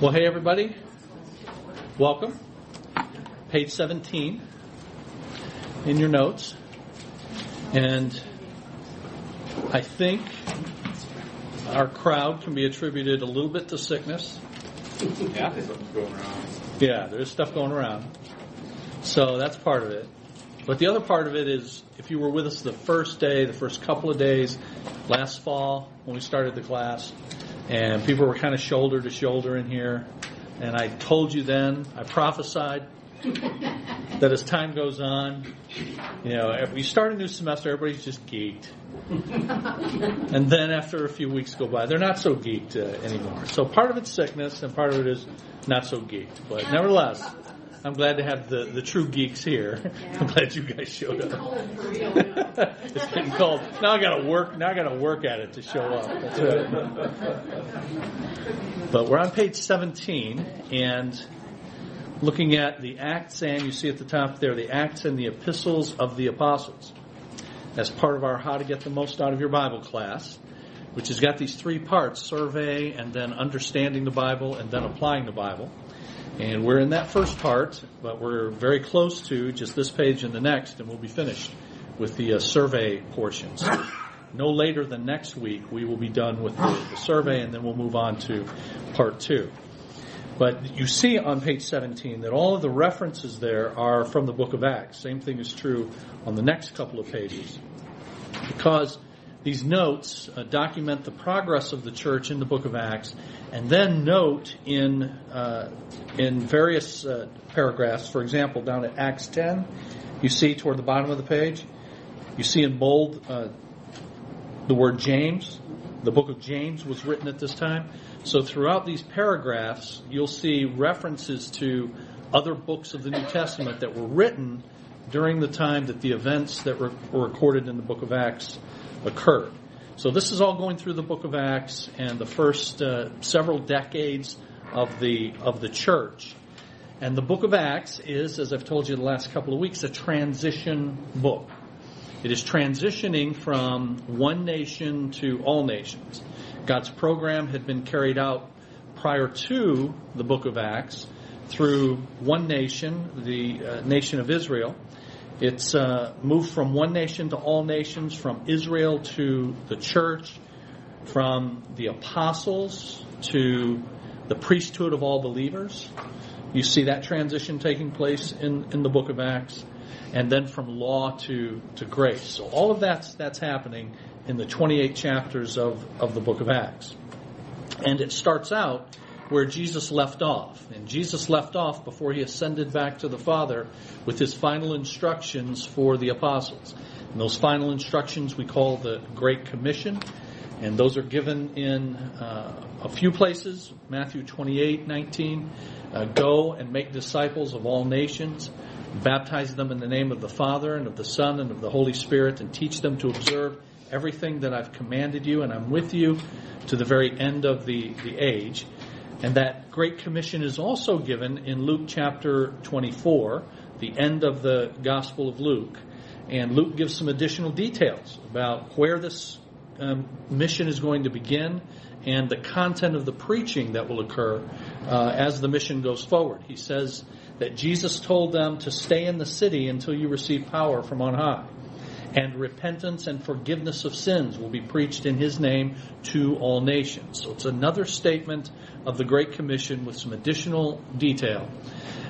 Well, hey, everybody. Welcome. Page 17 in your notes. And I think our crowd can be attributed a little bit to sickness. Yeah, something's going around. Yeah, there's stuff going around. So that's part of it. But the other part of it is if you were with us the first day, the first couple of days, last fall when we started the class, and people were kind of shoulder to shoulder in here, and I told you then, I prophesied that as time goes on, you know, if we start a new semester, everybody's just geeked. and then after a few weeks go by, they're not so geeked uh, anymore. So part of it's sickness, and part of it is not so geeked. But nevertheless, I'm glad to have the, the true geeks here. I'm glad you guys showed up. it's getting cold. Now I gotta work now I gotta work at it to show up. Right. But we're on page seventeen and looking at the Acts and you see at the top there the Acts and the epistles of the apostles. As part of our how to get the most out of your Bible class, which has got these three parts, survey and then understanding the Bible and then applying the Bible. And we're in that first part, but we're very close to just this page and the next, and we'll be finished with the uh, survey portions. No later than next week, we will be done with the, the survey, and then we'll move on to part two. But you see on page 17 that all of the references there are from the book of Acts. Same thing is true on the next couple of pages. Because these notes uh, document the progress of the church in the book of Acts, and then note in uh, in various uh, paragraphs. For example, down at Acts 10, you see toward the bottom of the page, you see in bold uh, the word James. The book of James was written at this time. So throughout these paragraphs, you'll see references to other books of the New Testament that were written during the time that the events that were, were recorded in the book of Acts occurred. So this is all going through the book of Acts and the first uh, several decades of the of the church. And the book of Acts is, as I've told you the last couple of weeks, a transition book. It is transitioning from one nation to all nations. God's program had been carried out prior to the book of Acts through one nation, the uh, nation of Israel. It's uh, moved from one nation to all nations, from Israel to the church, from the apostles to the priesthood of all believers. You see that transition taking place in, in the book of Acts. And then from law to, to grace. So all of that's, that's happening in the 28 chapters of, of the book of Acts. And it starts out where Jesus left off. And Jesus left off before he ascended back to the Father with his final instructions for the apostles. And those final instructions we call the Great Commission. And those are given in uh, a few places. Matthew 28, 19. Uh, Go and make disciples of all nations. Baptize them in the name of the Father and of the Son and of the Holy Spirit and teach them to observe everything that I've commanded you and I'm with you to the very end of the, the age. And that Great Commission is also given in Luke chapter 24, the end of the Gospel of Luke. And Luke gives some additional details about where this um, mission is going to begin and the content of the preaching that will occur uh, as the mission goes forward. He says that Jesus told them to stay in the city until you receive power from on high. And repentance and forgiveness of sins will be preached in his name to all nations. So it's another statement of the Great Commission with some additional detail.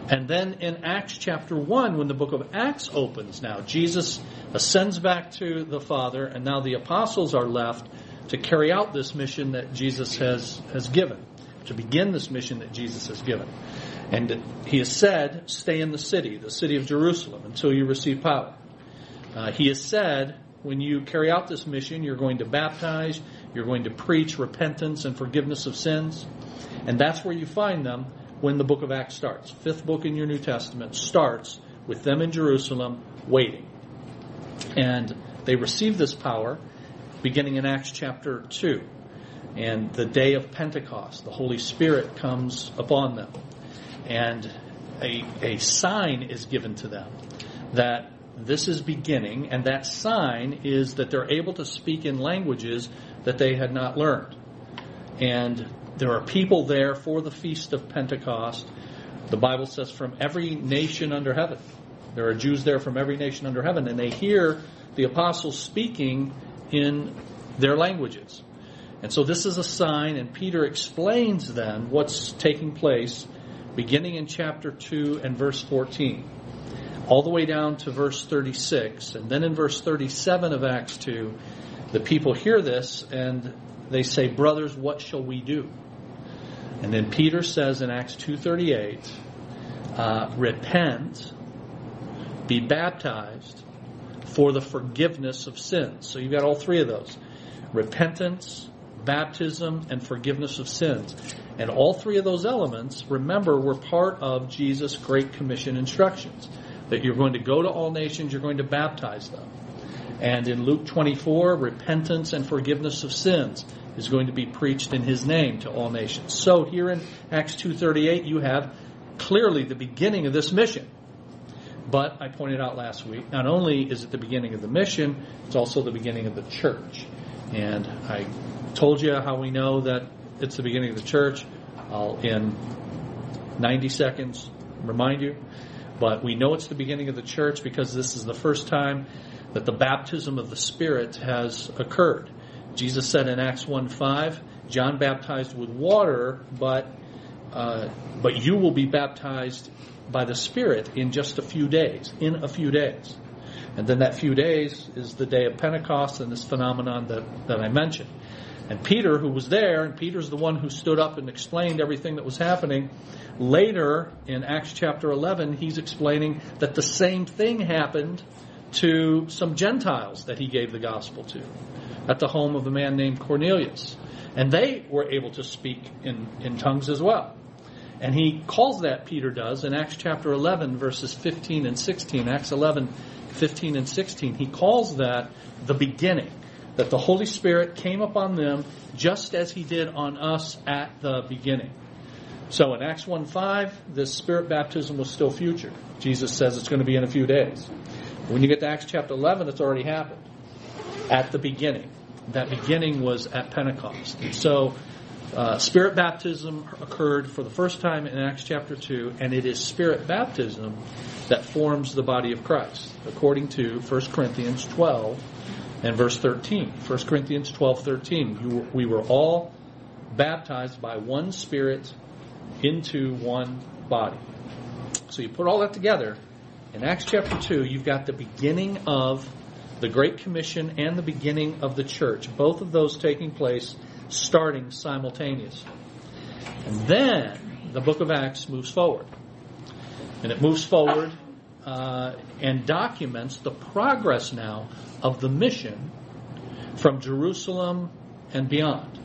And then in Acts chapter 1, when the book of Acts opens now, Jesus ascends back to the Father, and now the apostles are left to carry out this mission that Jesus has, has given, to begin this mission that Jesus has given. And he has said, stay in the city, the city of Jerusalem, until you receive power. Uh, he has said, when you carry out this mission, you're going to baptize, you're going to preach repentance and forgiveness of sins. And that's where you find them when the book of Acts starts. Fifth book in your New Testament starts with them in Jerusalem waiting. And they receive this power beginning in Acts chapter 2. And the day of Pentecost, the Holy Spirit comes upon them. And a, a sign is given to them that this is beginning, and that sign is that they're able to speak in languages that they had not learned. And there are people there for the feast of Pentecost. The Bible says from every nation under heaven. There are Jews there from every nation under heaven, and they hear the apostles speaking in their languages. And so this is a sign, and Peter explains then what's taking place beginning in chapter 2 and verse 14, all the way down to verse 36. And then in verse 37 of Acts 2, the people hear this and they say, Brothers, what shall we do? And then Peter says in Acts 2.38, uh, Repent, be baptized for the forgiveness of sins. So you've got all three of those. Repentance, baptism, and forgiveness of sins. And all three of those elements, remember, were part of Jesus' Great Commission instructions. That you're going to go to all nations, you're going to baptize them. And in Luke 24, repentance and forgiveness of sins is going to be preached in his name to all nations. So here in Acts 2:38 you have clearly the beginning of this mission. But I pointed out last week, not only is it the beginning of the mission, it's also the beginning of the church. And I told you how we know that it's the beginning of the church. I'll, in 90 seconds, remind you. But we know it's the beginning of the church because this is the first time that the baptism of the Spirit has occurred. Jesus said in Acts 1 5, John baptized with water, but, uh, but you will be baptized by the Spirit in just a few days, in a few days. And then that few days is the day of Pentecost and this phenomenon that, that I mentioned. And Peter, who was there, and Peter's the one who stood up and explained everything that was happening, later in Acts chapter 11, he's explaining that the same thing happened to some Gentiles that he gave the gospel to at the home of a man named Cornelius. And they were able to speak in, in tongues as well. And he calls that, Peter does, in Acts chapter 11, verses 15 and 16. Acts 11, 15 and 16. He calls that the beginning that the Holy Spirit came upon them just as He did on us at the beginning. So in Acts 1 5, this Spirit baptism was still future. Jesus says it's going to be in a few days. When you get to Acts chapter 11, it's already happened at the beginning. That beginning was at Pentecost. And so uh, Spirit baptism occurred for the first time in Acts chapter 2, and it is Spirit baptism that forms the body of Christ, according to 1 Corinthians 12 and verse 13. 1 Corinthians 12, 13. You, we were all baptized by one Spirit into one body. So you put all that together. In Acts chapter 2, you've got the beginning of the Great Commission and the beginning of the church, both of those taking place starting simultaneously. And then the book of Acts moves forward. And it moves forward uh, and documents the progress now of the mission from Jerusalem and beyond.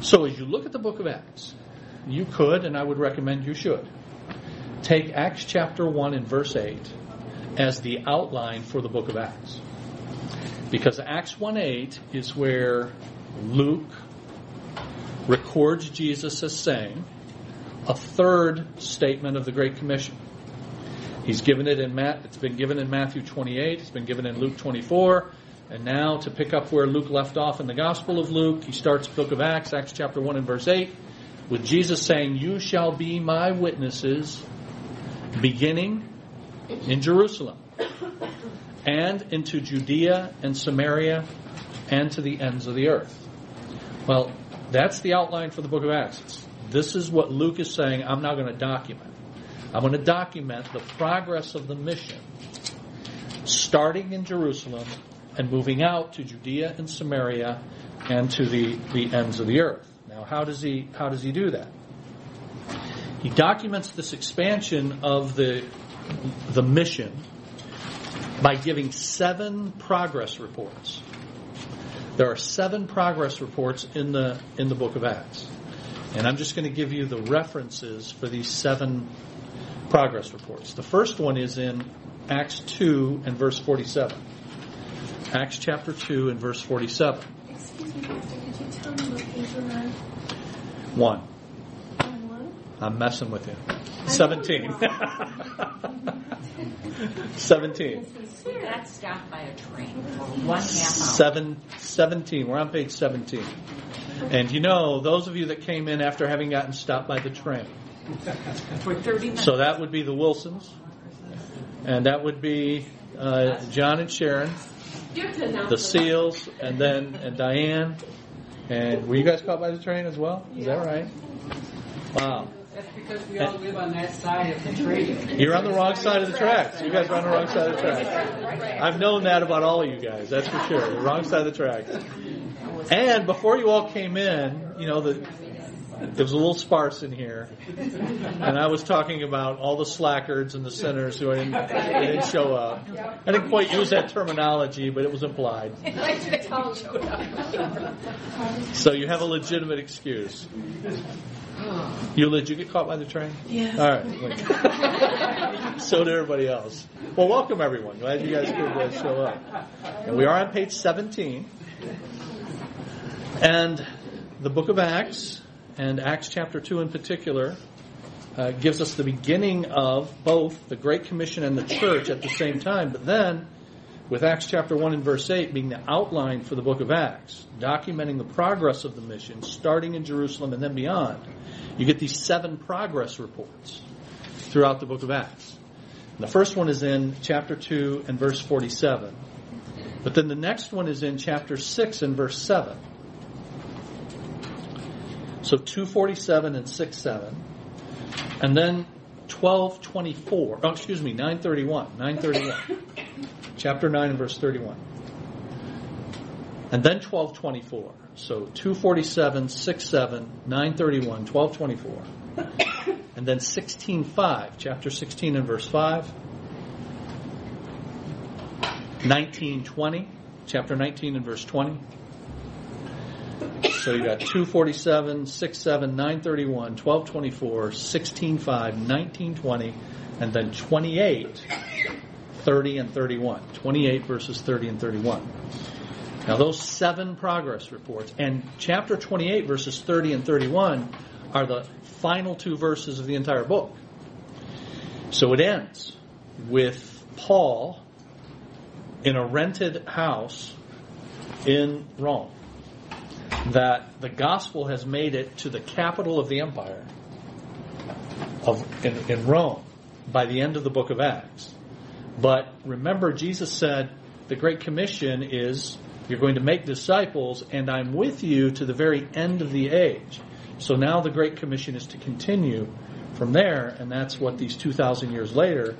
So as you look at the book of Acts, you could, and I would recommend you should, take Acts chapter 1 and verse 8 as the outline for the book of Acts. Because Acts 1 8 is where Luke records Jesus as saying a third statement of the Great Commission. He's given it in Matt. It's been given in Matthew 28. It's been given in Luke 24. And now to pick up where Luke left off in the Gospel of Luke, he starts the Book of Acts, Acts chapter 1 and verse 8, with Jesus saying, You shall be my witnesses, beginning in Jerusalem, and into Judea and Samaria, and to the ends of the earth. Well, that's the outline for the book of Acts. This is what Luke is saying, I'm now going to document. I'm going to document the progress of the mission, starting in Jerusalem and moving out to Judea and Samaria and to the, the ends of the earth. Now, how does he how does he do that? He documents this expansion of the the mission by giving seven progress reports. There are seven progress reports in the in the book of Acts. And I'm just going to give you the references for these seven progress reports. The first one is in Acts 2 and verse 47. Acts chapter 2 and verse 47. Excuse me, Pastor, could you tell me what page we're on? 1. On one? I'm messing with you. 17. 17. This is Got stopped by a train for one half hour. Seven, 17. We're on page 17. And you know, those of you that came in after having gotten stopped by the train. For 30 minutes. So that would be the Wilsons. And that would be uh, John and Sharon, You have to announce the. Seals, and then and Diane. And were you guys caught by the train as well? Is that right? Wow. That's because we all live on that side of the train. You're on the wrong side of the tracks. You guys are on the wrong side of the tracks. I've known that about all of you guys. That's for sure. The wrong side of the tracks. And before you all came in, you know, the, it was a little sparse in here, and I was talking about all the slackers and the sinners who didn't, didn't show up. I didn't quite use that terminology, but it was implied. So you have a legitimate excuse. You did you get caught by the train? Yes. All right. so did everybody else. Well, welcome everyone. Glad you guys could uh, show up. And we are on page 17. And the book of Acts, and Acts chapter 2 in particular, uh, gives us the beginning of both the Great Commission and the church at the same time. But then, with Acts chapter 1 and verse 8 being the outline for the book of Acts, documenting the progress of the mission, starting in Jerusalem and then beyond, you get these seven progress reports throughout the book of Acts. The first one is in chapter 2 and verse 47. But then the next one is in chapter 6 and verse 7. So 247 and 6 7. And then 1224. Oh, excuse me, 931. 931. Chapter 9 and verse 31. And then 1224. So 247, 6 7, 931, 1224. And then 16.5, chapter 16 and verse 5. 1920, chapter 19 and verse 20. So you got 247, 6 7, 931, 1224, 16.5, 1920, and then 28, 30 and 31. 28 verses 30 and 31. Now those seven progress reports and chapter 28 verses 30 and 31 are the final two verses of the entire book. So it ends with Paul in a rented house in Rome. That the gospel has made it to the capital of the empire of in, in Rome by the end of the book of Acts. But remember, Jesus said the Great Commission is you're going to make disciples, and I'm with you to the very end of the age. So now the Great Commission is to continue from there, and that's what these 2,000 years later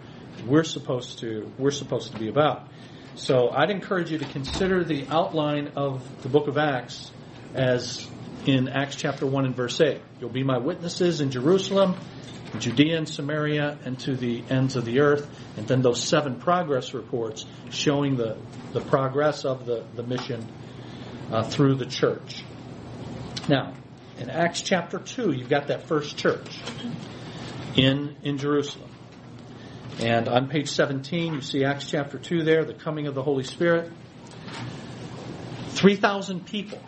we're supposed to we're supposed to be about. So I'd encourage you to consider the outline of the book of Acts as in Acts chapter 1 and verse 8. You'll be my witnesses in Jerusalem, in Judea and Samaria, and to the ends of the earth. And then those seven progress reports showing the, the progress of the, the mission uh, through the church. Now, in Acts chapter 2, you've got that first church in, in Jerusalem. And on page 17, you see Acts chapter 2 there, the coming of the Holy Spirit. 3,000 people.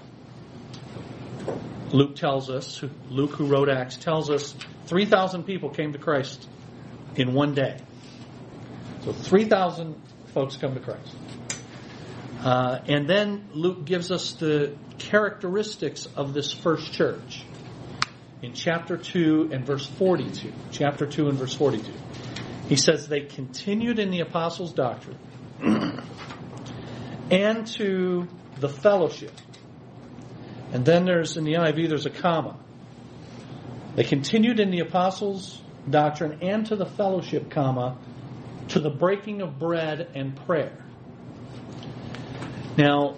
Luke tells us, Luke who wrote Acts tells us 3,000 people came to Christ in one day. So 3,000 folks come to Christ. Uh, and then Luke gives us the characteristics of this first church in chapter 2 and verse 42. Chapter 2 and verse 42. He says, They continued in the apostles' doctrine and to the fellowship. And then there's, in the NIV, there's a comma. They continued in the apostles' doctrine and to the fellowship, comma, to the breaking of bread and prayer. Now,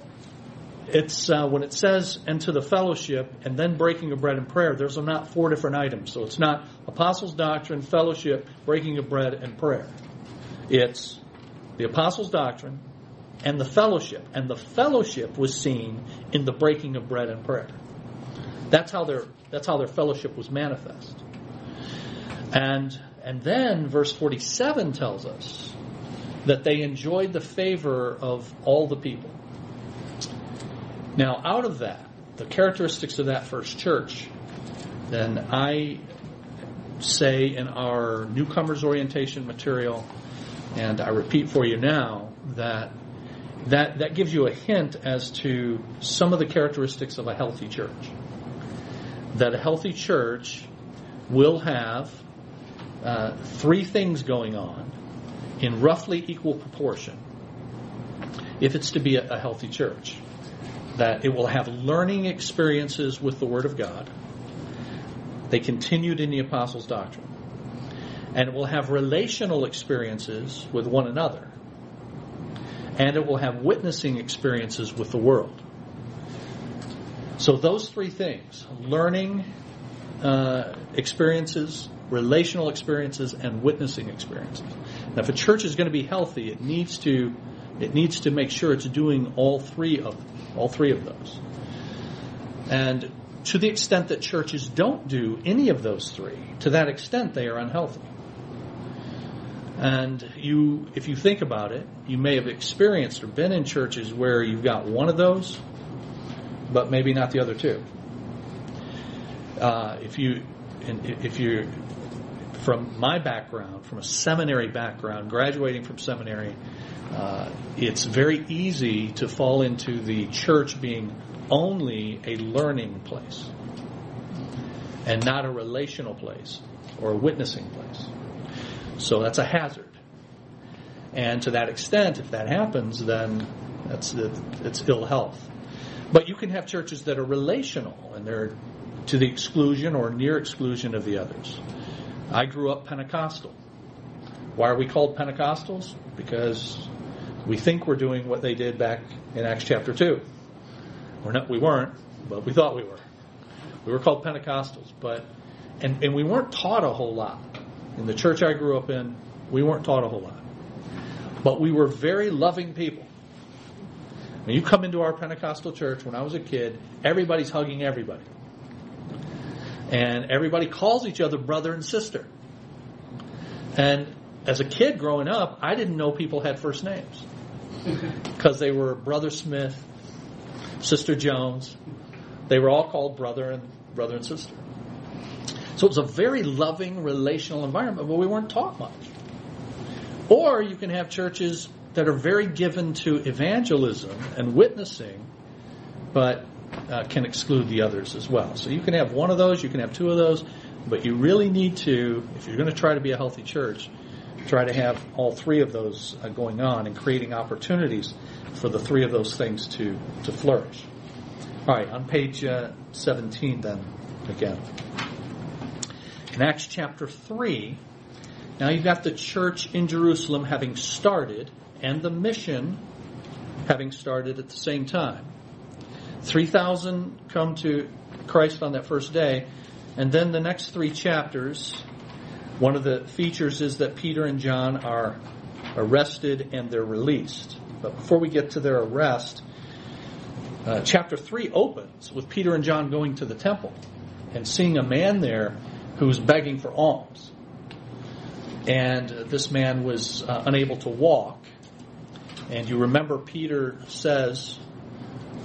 it's uh, when it says and to the fellowship and then breaking of bread and prayer, there's not four different items. So it's not apostles' doctrine, fellowship, breaking of bread, and prayer. It's the apostles' doctrine and the fellowship. And the fellowship was seen in the breaking of bread and prayer. That's how their that's how their fellowship was manifest. And and then verse 47 tells us that they enjoyed the favor of all the people. Now, out of that, the characteristics of that first church, then I say in our newcomers orientation material, and I repeat for you now, that that, that gives you a hint as to some of the characteristics of a healthy church. that a healthy church will have uh, three things going on in roughly equal proportion if it's to be a, a healthy church. That it will have learning experiences with the Word of God. They continued in the Apostles' doctrine. And it will have relational experiences with one another. And it will have witnessing experiences with the world. So those three things, learning uh, experiences, relational experiences, and witnessing experiences. Now, if a church is going to be healthy, it needs to it needs to make sure it's doing all three of all three of those. And to the extent that churches don't do any of those three, to that extent they are unhealthy. And you, if you think about it, you may have experienced or been in churches where you've got one of those, but maybe not the other two. Uh, if you, if you, from my background, from a seminary background, graduating from seminary, uh, it's very easy to fall into the church being only a learning place and not a relational place or a witnessing place. So that's a hazard. And to that extent, if that happens, then that's it's ill health. But you can have churches that are relational and they're to the exclusion or near exclusion of the others. I grew up Pentecostal. Why are we called Pentecostals? Because we think we're doing what they did back in Acts chapter 2. We're not, we weren't, but we thought we were. We were called Pentecostals, but, and, and we weren't taught a whole lot. In the church I grew up in, we weren't taught a whole lot. But we were very loving people. When you come into our Pentecostal church, when I was a kid, everybody's hugging everybody. And everybody calls each other brother and sister. And as a kid growing up, I didn't know people had first names because they were Brother Smith, Sister Jones. They were all called brother and brother and sister. So it was a very loving relational environment, but we weren't taught much. Or you can have churches that are very given to evangelism and witnessing, but uh, can exclude the others as well. So you can have one of those, you can have two of those, but you really need to, if you're going to try to be a healthy church, try to have all three of those uh, going on and creating opportunities for the three of those things to, to flourish. All right, on page uh, 17 then, again. In Acts chapter 3, now you've got the church in Jerusalem having started and the mission having started at the same time. 3,000 come to Christ on that first day, and then the next three chapters one of the features is that Peter and John are arrested and they're released. But before we get to their arrest, uh, chapter 3 opens with Peter and John going to the temple and seeing a man there who's begging for alms. And this man was uh, unable to walk. And you remember Peter says,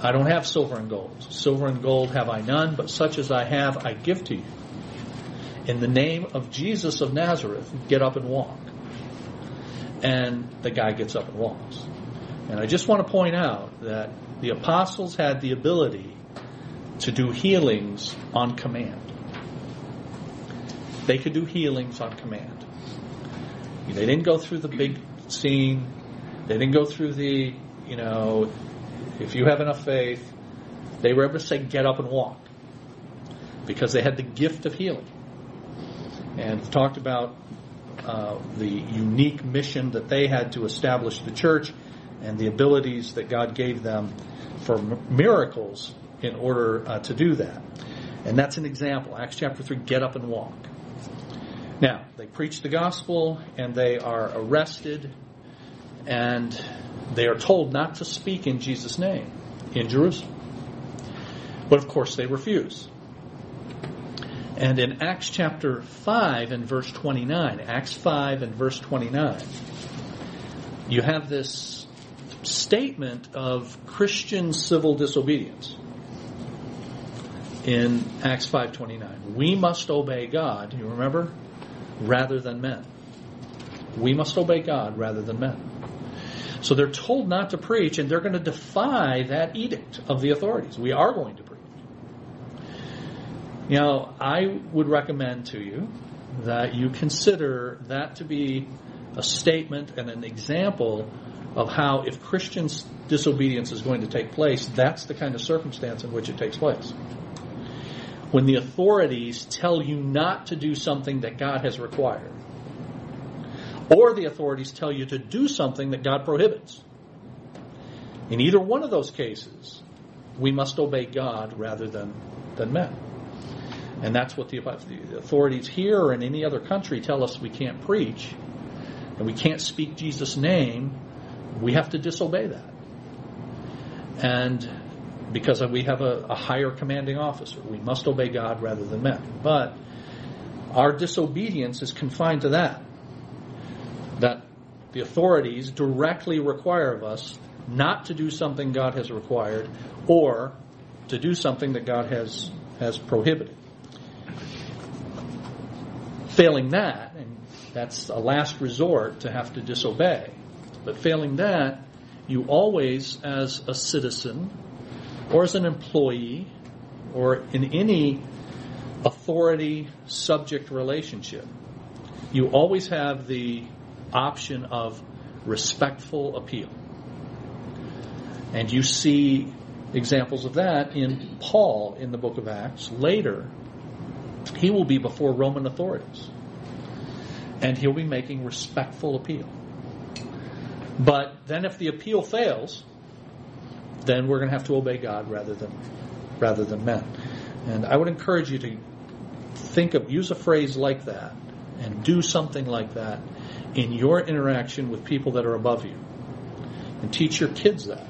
I don't have silver and gold. Silver and gold have I none, but such as I have I give to you in the name of Jesus of Nazareth, get up and walk. And the guy gets up and walks. And I just want to point out that the apostles had the ability to do healings on command. They could do healings on command. They didn't go through the big scene. They didn't go through the, you know, if you have enough faith, they were able to say, get up and walk. Because they had the gift of healing and talked about uh, the unique mission that they had to establish the church and the abilities that God gave them for miracles in order uh, to do that. And that's an example. Acts chapter 3, get up and walk. Now, they preach the gospel and they are arrested and they are told not to speak in Jesus' name in Jerusalem. But of course they refuse. And in Acts chapter 5 and verse 29, Acts 5 and verse 29, you have this statement of Christian civil disobedience in Acts 5:29. We must obey God, you remember, rather than men. We must obey God rather than men. So they're told not to preach and they're going to defy that edict of the authorities. We are going to preach. Now, I would recommend to you that you consider that to be a statement and an example of how, if Christian disobedience is going to take place, that's the kind of circumstance in which it takes place. When the authorities tell you not to do something that God has required, or the authorities tell you to do something that God prohibits. In either one of those cases, we must obey God rather than, than men. And that's what the, the authorities here or in any other country tell us we can't preach and we can't speak Jesus' name. We have to disobey that. And because we have a, a higher commanding officer, we must obey God rather than men. But our disobedience is confined to that. That the authorities directly require of us not to do something God has required or to do something that God has, has prohibited. Failing that, and that's a last resort to have to disobey, but failing that, you always, as a citizen or as an employee or in any authority subject relationship, you always have the option of respectful appeal. And you see examples of that in Paul in the book of Acts. Later, he will be before Roman authorities. And he'll be making respectful appeal. But then if the appeal fails, then we're going to have to obey God rather than rather than men. And I would encourage you to think of use a phrase like that and do something like that in your interaction with people that are above you. And teach your kids that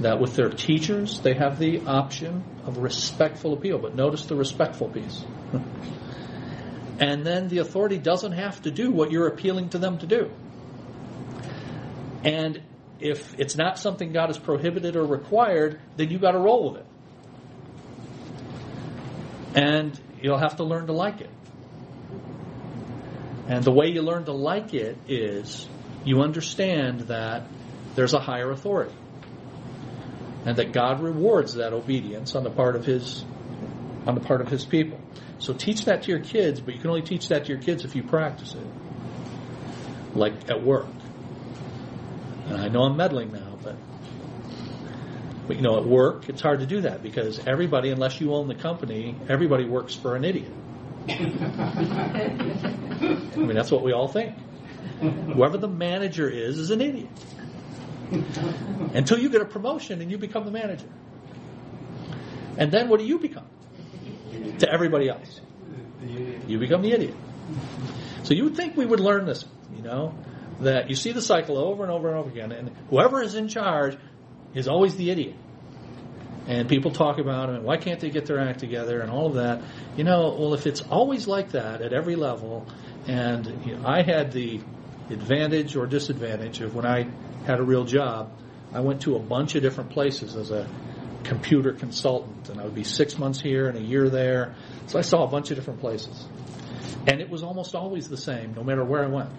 that with their teachers, they have the option of respectful appeal. But notice the respectful piece. and then the authority doesn't have to do what you're appealing to them to do. And if it's not something God has prohibited or required, then you got to roll with it. And you'll have to learn to like it. And the way you learn to like it is you understand that there's a higher authority and that God rewards that obedience on the part of his on the part of his people. So teach that to your kids, but you can only teach that to your kids if you practice it. Like at work. And I know I'm meddling now, but but you know, at work it's hard to do that because everybody, unless you own the company, everybody works for an idiot. I mean that's what we all think. Whoever the manager is is an idiot. Until you get a promotion and you become the manager. And then what do you become? To everybody else. You become the idiot. So you would think we would learn this, you know, that you see the cycle over and over and over again, and whoever is in charge is always the idiot. And people talk about it, and why can't they get their act together, and all of that. You know, well, if it's always like that at every level, and you know, I had the advantage or disadvantage of when I had a real job, I went to a bunch of different places as a computer consultant, and I would be six months here and a year there. So I saw a bunch of different places. And it was almost always the same, no matter where I went.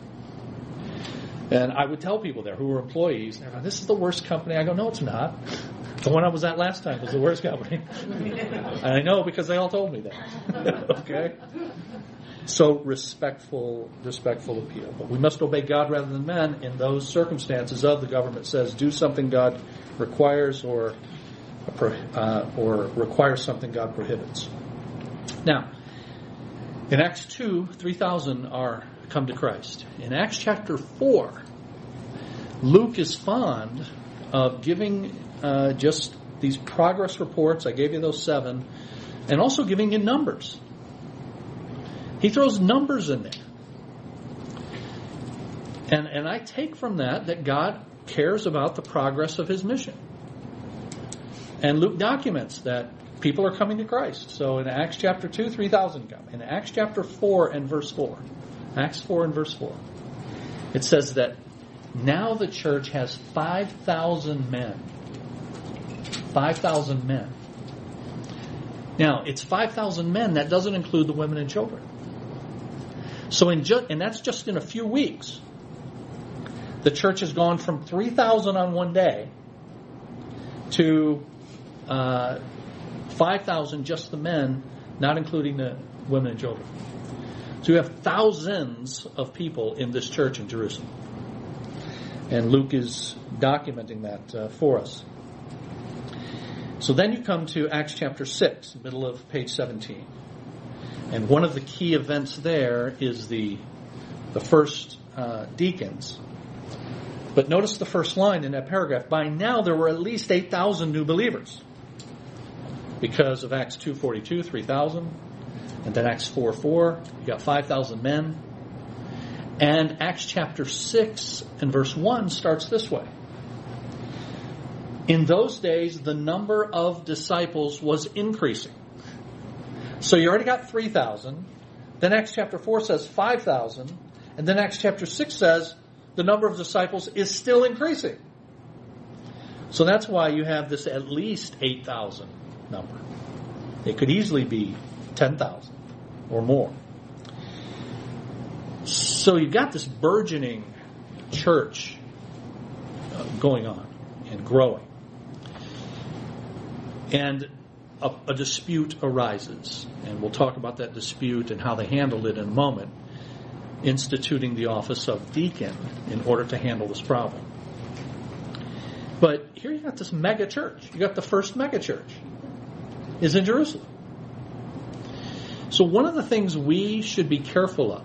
And I would tell people there who were employees, they're like, this is the worst company. I go, no, it's not. The one I was at last time was the worst company. and I know because they all told me that. okay? So respectful, respectful appeal. But we must obey God rather than men in those circumstances of the government says do something God requires or uh, or requires something God prohibits. Now, in Acts two, three thousand are come to Christ. In Acts chapter four, Luke is fond of giving uh, just these progress reports. I gave you those seven, and also giving you numbers. He throws numbers in there. And, and I take from that that God cares about the progress of his mission. And Luke documents that people are coming to Christ. So in Acts chapter 2, 3,000 come. In Acts chapter 4 and verse 4, Acts 4 and verse 4, it says that now the church has 5,000 men. 5,000 men. Now, it's 5,000 men. That doesn't include the women and children. So in ju- and that's just in a few weeks. The church has gone from 3,000 on one day to uh, 5,000 just the men, not including the women and children. So you have thousands of people in this church in Jerusalem. And Luke is documenting that uh, for us. So then you come to Acts chapter 6, middle of page 17. And one of the key events there is the, the first uh, deacons. But notice the first line in that paragraph. By now there were at least 8,000 new believers. Because of Acts 2.42, 3,000. And then Acts 4 4, you got 5,000 men. And Acts chapter 6 and verse 1 starts this way. In those days, the number of disciples was increasing. So you already got 3,000. Then Acts chapter 4 says 5,000. And then Acts chapter 6 says the number of disciples is still increasing. So that's why you have this at least 8,000 number. It could easily be 10,000 or more. So you've got this burgeoning church uh, going on and growing. And a, a, dispute arises, and we'll talk about that dispute and how they handled it in a moment, instituting the office of deacon in order to handle this problem. But here you got this mega church. You got the first mega church is in Jerusalem. So one of the things we should be careful of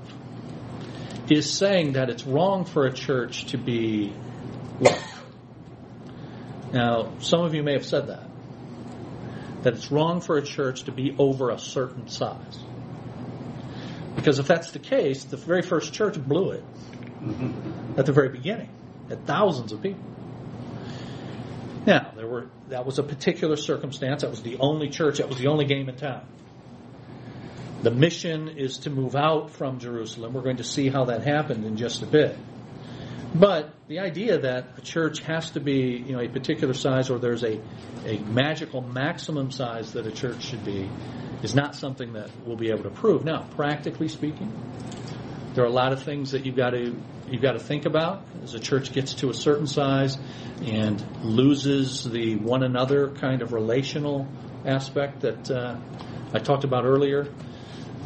is saying that it's wrong for a church to be large. Now, some of you may have said that that it's wrong for a church to be over a certain size. Because if that's the case, the very first church blew it mm-hmm. at the very beginning, at thousands of people. Now, there were that was a particular circumstance. That was the only church. That was the only game in town. The mission is to move out from Jerusalem. We're going to see how that happened in just a bit. But the idea that a church has to be, you know, a particular size or there's a, a magical maximum size that a church should be is not something that we'll be able to prove. Now, practically speaking, there are a lot of things that you've got to you've got to think about as a church gets to a certain size and loses the one another kind of relational aspect that uh, I talked about earlier.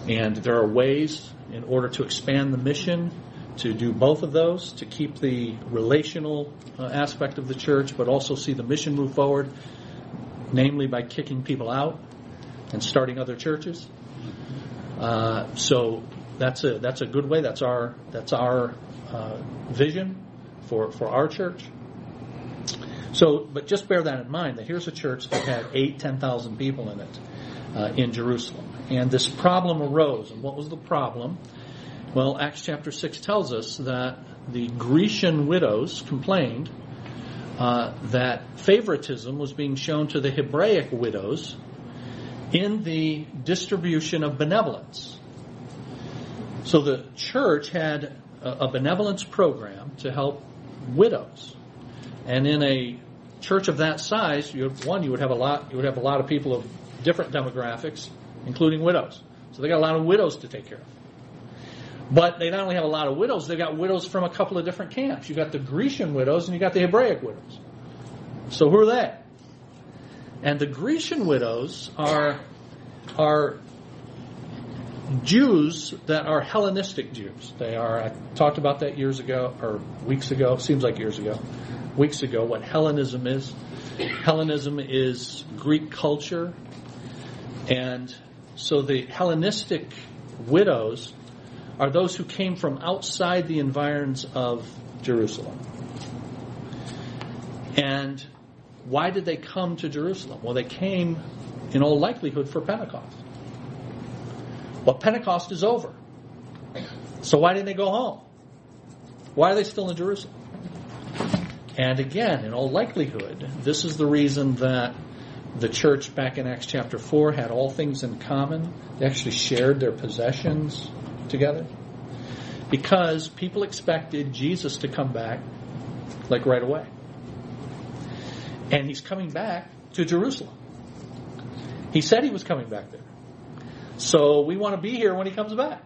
And there are ways in order to expand the mission to do both of those, to keep the relational uh, aspect of the church, but also see the mission move forward, namely by kicking people out and starting other churches. Uh, so that's a that's a good way. That's our that's our uh, vision for for our church. So, but just bear that in mind that here's a church that had eight, ten thousand people in it uh, in Jerusalem, and this problem arose. And what was the problem? Well, Acts chapter 6 tells us that the Grecian widows complained uh, that favoritism was being shown to the Hebraic widows in the distribution of benevolence. So the church had a, a benevolence program to help widows. And in a church of that size, you have, one, you would have a lot, you would have a lot of people of different demographics, including widows. So they got a lot of widows to take care of. But they not only have a lot of widows, they've got widows from a couple of different camps. You've got the Grecian widows and you've got the Hebraic widows. So who are they? And the Grecian widows are, are Jews that are Hellenistic Jews. They are, I talked about that years ago, or weeks ago, seems like years ago, weeks ago, what Hellenism is. Hellenism is Greek culture. And so the Hellenistic widows are those who came from outside the environs of Jerusalem. And why did they come to Jerusalem? Well, they came in all likelihood for Pentecost. Well, Pentecost is over. So why didn't they go home? Why are they still in Jerusalem? And again, in all likelihood, this is the reason that the church back in Acts chapter 4 had all things in common. They actually shared their possessions together because people expected Jesus to come back like right away. And he's coming back to Jerusalem. He said he was coming back there. So we want to be here when he comes back.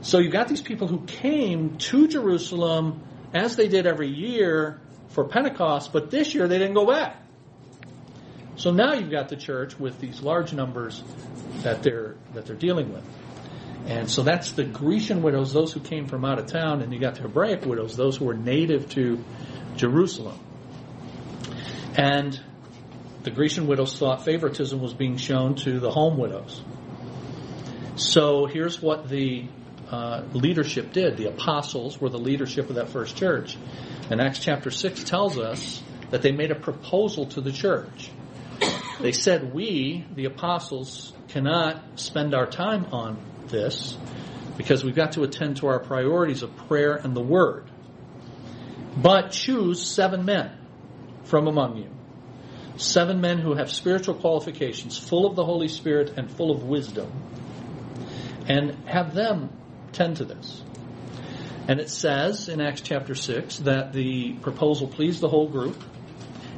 So you've got these people who came to Jerusalem as they did every year for Pentecost, but this year they didn't go back. So now you've got the church with these large numbers that they're that they're dealing with. And so that's the Grecian widows, those who came from out of town, and you got the Hebraic widows, those who were native to Jerusalem. And the Grecian widows thought favoritism was being shown to the home widows. So here's what the uh, leadership did. The apostles were the leadership of that first church. And Acts chapter 6 tells us that they made a proposal to the church. They said, We, the apostles, cannot spend our time on this because we've got to attend to our priorities of prayer and the word. But choose seven men from among you. Seven men who have spiritual qualifications, full of the Holy Spirit and full of wisdom, and have them tend to this. And it says in Acts chapter 6 that the proposal pleased the whole group,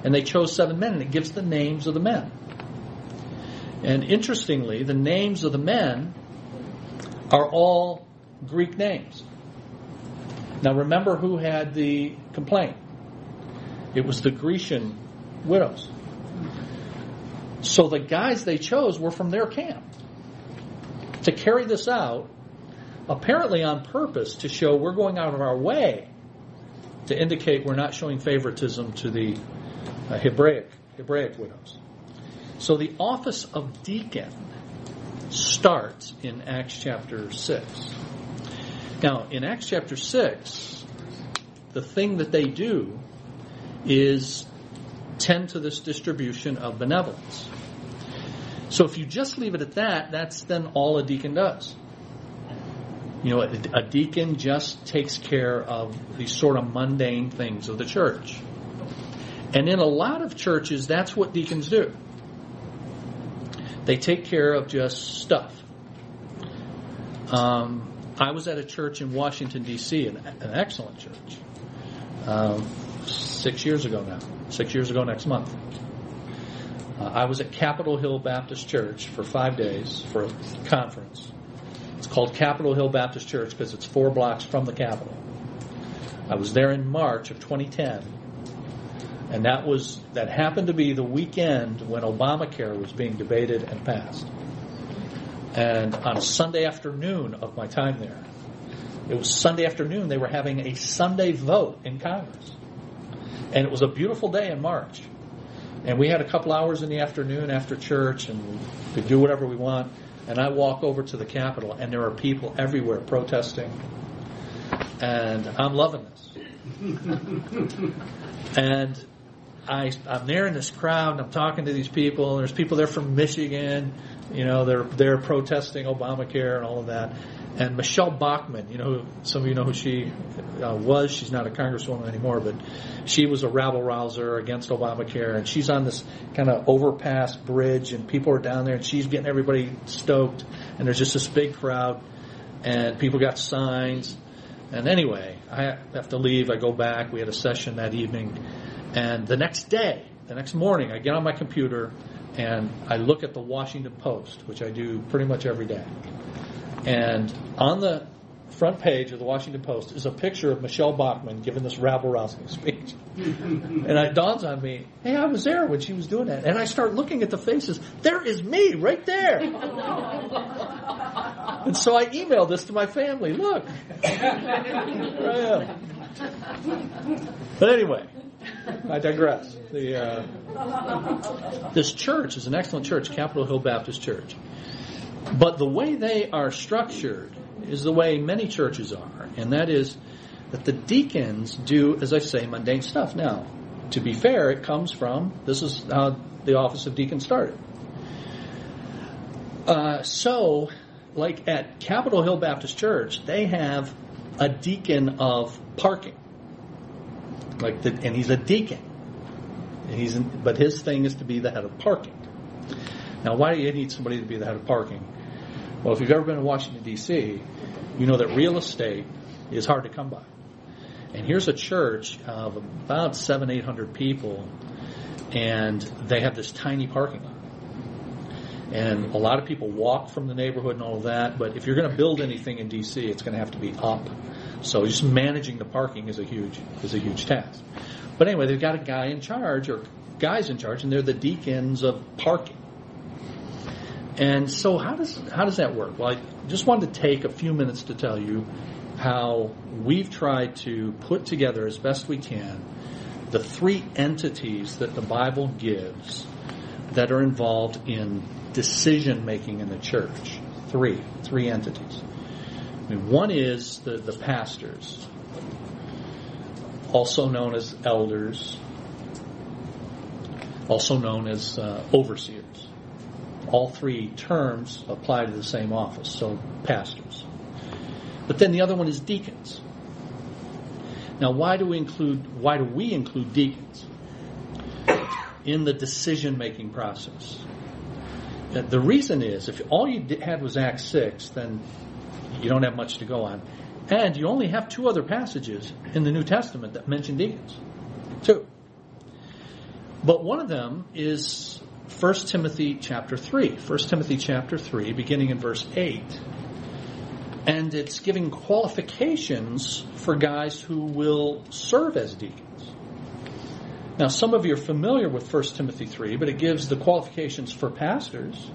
and they chose seven men, and it gives the names of the men. And interestingly, the names of the men are all Greek names. Now remember who had the complaint. It was the Grecian widows. So the guys they chose were from their camp. To carry this out, apparently on purpose to show we're going out of our way to indicate we're not showing favoritism to the uh, Hebraic Hebraic widows. So the office of deacon starts in Acts chapter 6. Now, in Acts chapter 6, the thing that they do is tend to this distribution of benevolence. So if you just leave it at that, that's then all a deacon does. You know, a, a deacon just takes care of these sort of mundane things of the church. And in a lot of churches, that's what deacons do. They take care of just stuff. Um, I was at a church in Washington, D.C., an, an excellent church, um, six years ago now, six years ago next month. Uh, I was at Capitol Hill Baptist Church for five days for a conference. It's called Capitol Hill Baptist Church because it's four blocks from the Capitol. I was there in March of 2010, and that was that happened to be the weekend when Obamacare was being debated and passed. And on a Sunday afternoon of my time there, it was Sunday afternoon. They were having a Sunday vote in Congress, and it was a beautiful day in March. And we had a couple hours in the afternoon after church, and we could do whatever we want. And I walk over to the Capitol, and there are people everywhere protesting. And I'm loving this. and I, I'm there in this crowd, and I'm talking to these people. And there's people there from Michigan. You know, they're they're protesting Obamacare and all of that. And Michele Bachmann, you know, some of you know who she uh, was. She's not a congresswoman anymore, but she was a rabble rouser against Obamacare. And she's on this kind of overpass bridge, and people are down there, and she's getting everybody stoked. And there's just this big crowd, and people got signs. And anyway, I have to leave. I go back. We had a session that evening, and the next day, the next morning, I get on my computer and I look at the Washington Post, which I do pretty much every day. And on the front page of the Washington Post is a picture of Michele Bachmann giving this rabble rousing speech. and it dawns on me, hey, I was there when she was doing that. And I start looking at the faces. There is me right there. and so I emailed this to my family. Look. There I am. But anyway, I digress. The, uh, this church is an excellent church, Capitol Hill Baptist Church. But the way they are structured is the way many churches are, and that is that the deacons do, as I say, mundane stuff. Now, to be fair, it comes from this is how the office of deacon started. Uh, so, like at Capitol Hill Baptist Church, they have a deacon of parking, like the, and he's a deacon, and he's in, but his thing is to be the head of parking. Now, why do you need somebody to be the head of parking? Well, if you've ever been to Washington, D.C., you know that real estate is hard to come by. And here's a church of about seven, eight hundred people, and they have this tiny parking lot. And a lot of people walk from the neighborhood and all of that, but if you're going to build anything in D.C., it's going to have to be up. So just managing the parking is a huge is a huge task. But anyway, they've got a guy in charge, or guys in charge, and they're the deacons of parking. And so, how does how does that work? Well, I just wanted to take a few minutes to tell you how we've tried to put together as best we can the three entities that the Bible gives that are involved in decision making in the church. Three, three entities. I mean, one is the, the pastors, also known as elders, also known as uh, overseers. All three terms apply to the same office, so pastors. But then the other one is deacons. Now, why do we include why do we include deacons in the decision making process? The reason is if all you had was Acts six, then you don't have much to go on, and you only have two other passages in the New Testament that mention deacons. Two. But one of them is 1 Timothy chapter 3. 1 Timothy chapter 3, beginning in verse 8. And it's giving qualifications for guys who will serve as deacons. Now, some of you are familiar with 1 Timothy 3, but it gives the qualifications for pastors,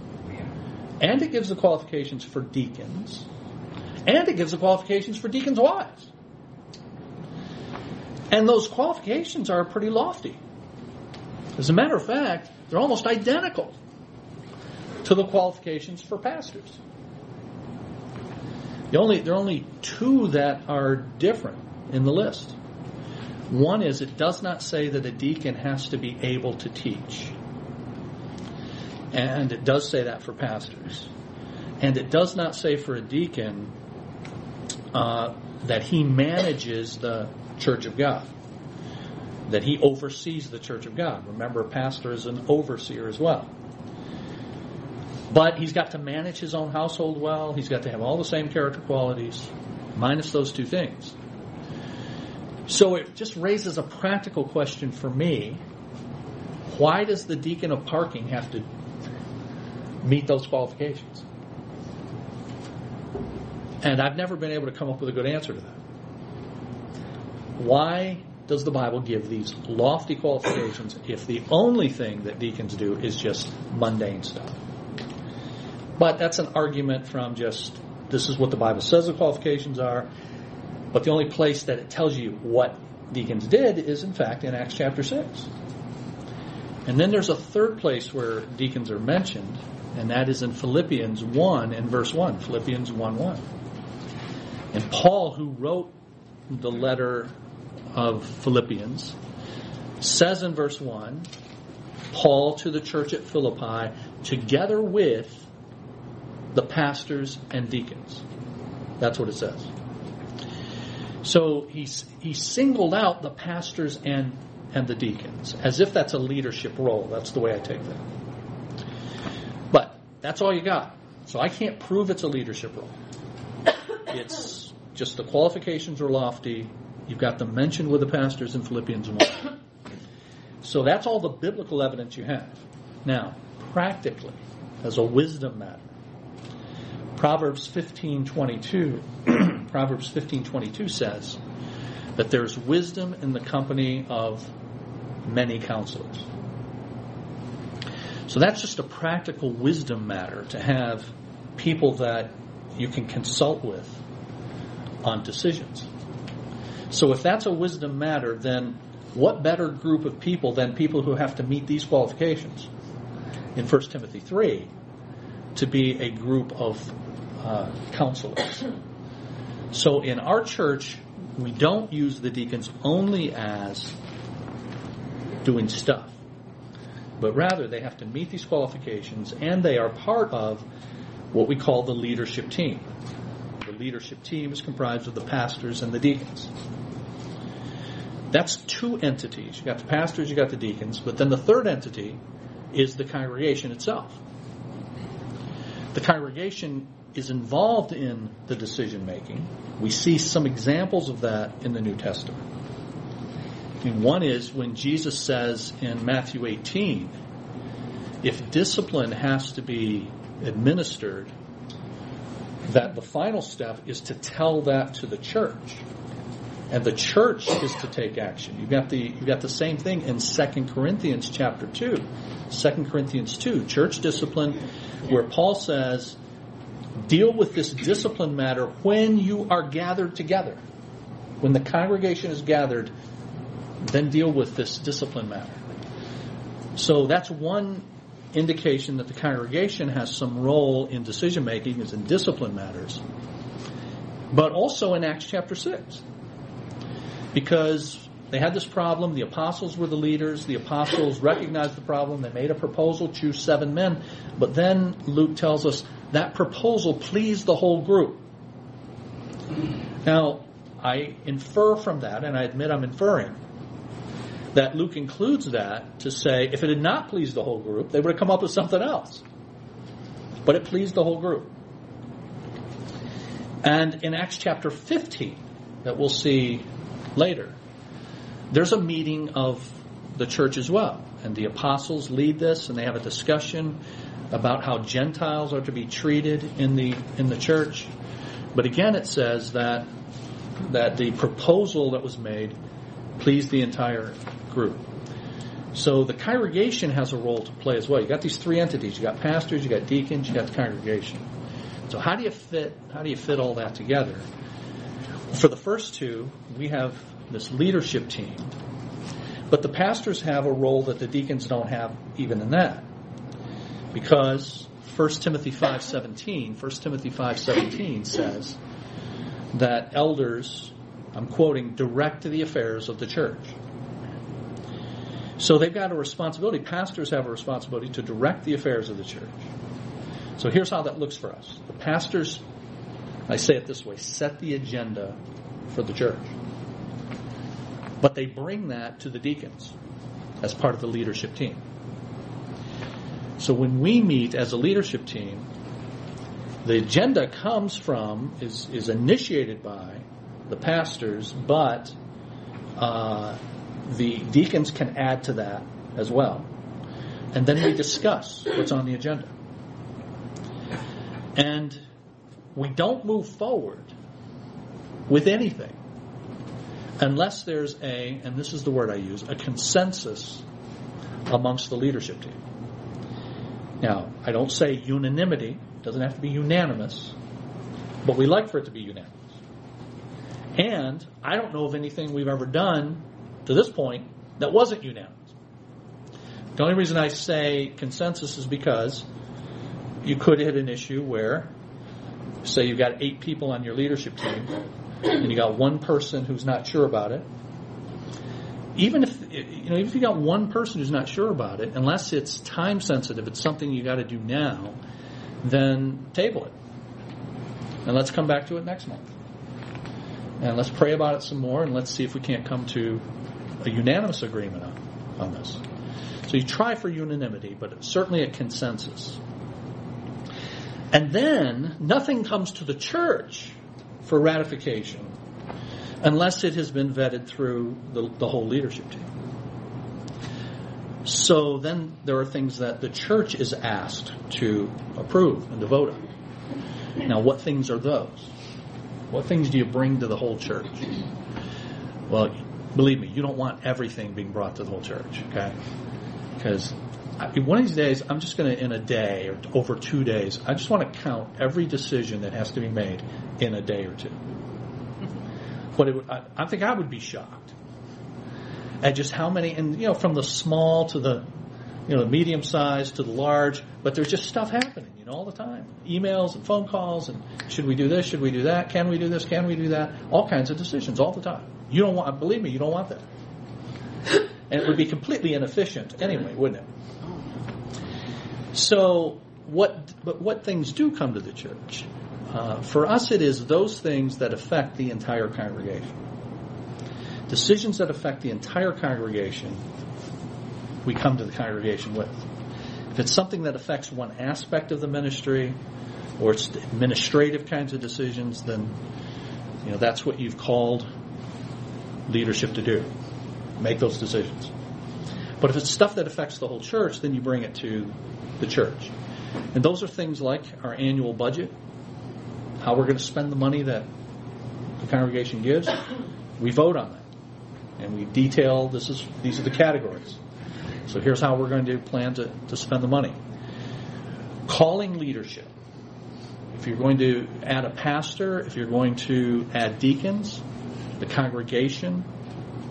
and it gives the qualifications for deacons, and it gives the qualifications for deacons' wives. And those qualifications are pretty lofty. As a matter of fact, they're almost identical to the qualifications for pastors. The only, there are only two that are different in the list. One is it does not say that a deacon has to be able to teach. And it does say that for pastors. And it does not say for a deacon uh, that he manages the church of God, that he oversees the church of God. Remember, a pastor is an overseer as well. But he's got to manage his own household well. He's got to have all the same character qualities, minus those two things. So it just raises a practical question for me. Why does the deacon of parking have to meet those qualifications? And I've never been able to come up with a good answer to that. Why does the Bible give these lofty qualifications if the only thing that deacons do is just mundane stuff? But that's an argument from just this is what the Bible says the qualifications are, but the only place that it tells you what deacons did is, in fact, in Acts chapter 6. And then there's a third place where deacons are mentioned, and that is in Philippians 1 and verse 1. Philippians 1 1. And Paul, who wrote the letter of Philippians, says in verse 1 Paul to the church at Philippi, together with the pastors and deacons. That's what it says. So he's, he singled out the pastors and, and the deacons, as if that's a leadership role. That's the way I take that. But that's all you got. So I can't prove it's a leadership role. It's just the qualifications are lofty. You've got them mentioned with the pastors in Philippians 1. So that's all the biblical evidence you have. Now, practically, as a wisdom matter, Proverbs 15:22 Proverbs 15:22 says that there's wisdom in the company of many counselors. So that's just a practical wisdom matter to have people that you can consult with on decisions. So if that's a wisdom matter, then what better group of people than people who have to meet these qualifications in 1 Timothy 3 to be a group of uh, counselors? So in our church, we don't use the deacons only as doing stuff, but rather they have to meet these qualifications and they are part of what we call the leadership team. Leadership team is comprised of the pastors and the deacons. That's two entities. You got the pastors, you got the deacons, but then the third entity is the congregation itself. The congregation is involved in the decision making. We see some examples of that in the New Testament. And one is when Jesus says in Matthew 18, if discipline has to be administered, that the final step is to tell that to the church. and the church is to take action. You've got the you've got the same thing in 2 Corinthians chapter 2. 2 Corinthians 2, church discipline, where Paul says, deal with this discipline matter when you are gathered together. When the congregation is gathered, then deal with this discipline matter. So that's one indication that the congregation has some role in decision making is in discipline matters. But also in Acts chapter 6 because they had this problem. The apostles were the leaders. The apostles recognized the problem. They made a proposal, choose seven men. But then Luke tells us that proposal pleased the whole group. Now, I infer from that, and I admit I'm inferring, that Luke includes that to say if it had not pleased the whole group, they would have come up with something else. But it pleased the whole group. And in Acts chapter 15, that we'll see later. There's a meeting of the church as well, and the apostles lead this, and they have a discussion about how Gentiles are to be treated in the in the church. But again, it says that that the proposal that was made pleased the entire group. So the congregation has a role to play as well. You got these three entities. You got pastors, you got deacons, you got the congregation. So how do you fit how do you fit all that together? For the first two, we have this leadership team. But the pastors have a role that the deacons don't have even in that. Because 1 Timothy 5:17, 1 Timothy 5:17 says that elders, I'm quoting, direct the affairs of the church. So they've got a responsibility. Pastors have a responsibility to direct the affairs of the church. So here's how that looks for us. The pastors I say it this way set the agenda for the church. But they bring that to the deacons as part of the leadership team. So when we meet as a leadership team, the agenda comes from, is, is initiated by the pastors, but uh, the deacons can add to that as well. And then we discuss what's on the agenda. And we don't move forward with anything unless there's a, and this is the word I use, a consensus amongst the leadership team. Now, I don't say unanimity, it doesn't have to be unanimous, but we like for it to be unanimous. And I don't know of anything we've ever done to this point that wasn't unanimous. The only reason I say consensus is because you could hit an issue where say you've got eight people on your leadership team and you got one person who's not sure about it. Even if you know even if you got one person who's not sure about it unless it's time sensitive it's something you got to do now then table it. And let's come back to it next month. And let's pray about it some more and let's see if we can't come to a unanimous agreement on, on this so you try for unanimity but certainly a consensus and then nothing comes to the church for ratification unless it has been vetted through the, the whole leadership team. So then there are things that the church is asked to approve and to vote on. Now, what things are those? What things do you bring to the whole church? Well, believe me, you don't want everything being brought to the whole church, okay? Because one of these days, I'm just going to, in a day or over two days, I just want to count every decision that has to be made in a day or two. But it, I, I think I would be shocked at just how many, and you know, from the small to the, you know, the medium size to the large, but there's just stuff happening, you know, all the time. Emails and phone calls, and should we do this? Should we do that? Can we do this? Can we do that? All kinds of decisions all the time. You don't want, believe me, you don't want that. And it would be completely inefficient anyway, wouldn't it? So, what, but what things do come to the church? Uh, for us, it is those things that affect the entire congregation. Decisions that affect the entire congregation, we come to the congregation with. If it's something that affects one aspect of the ministry, or it's administrative kinds of decisions, then you know that's what you've called leadership to do. Make those decisions. But if it's stuff that affects the whole church, then you bring it to the church. And those are things like our annual budget, how we're going to spend the money that the congregation gives, we vote on that. And we detail this is these are the categories. So here's how we're going to plan to, to spend the money. Calling leadership. If you're going to add a pastor, if you're going to add deacons, the congregation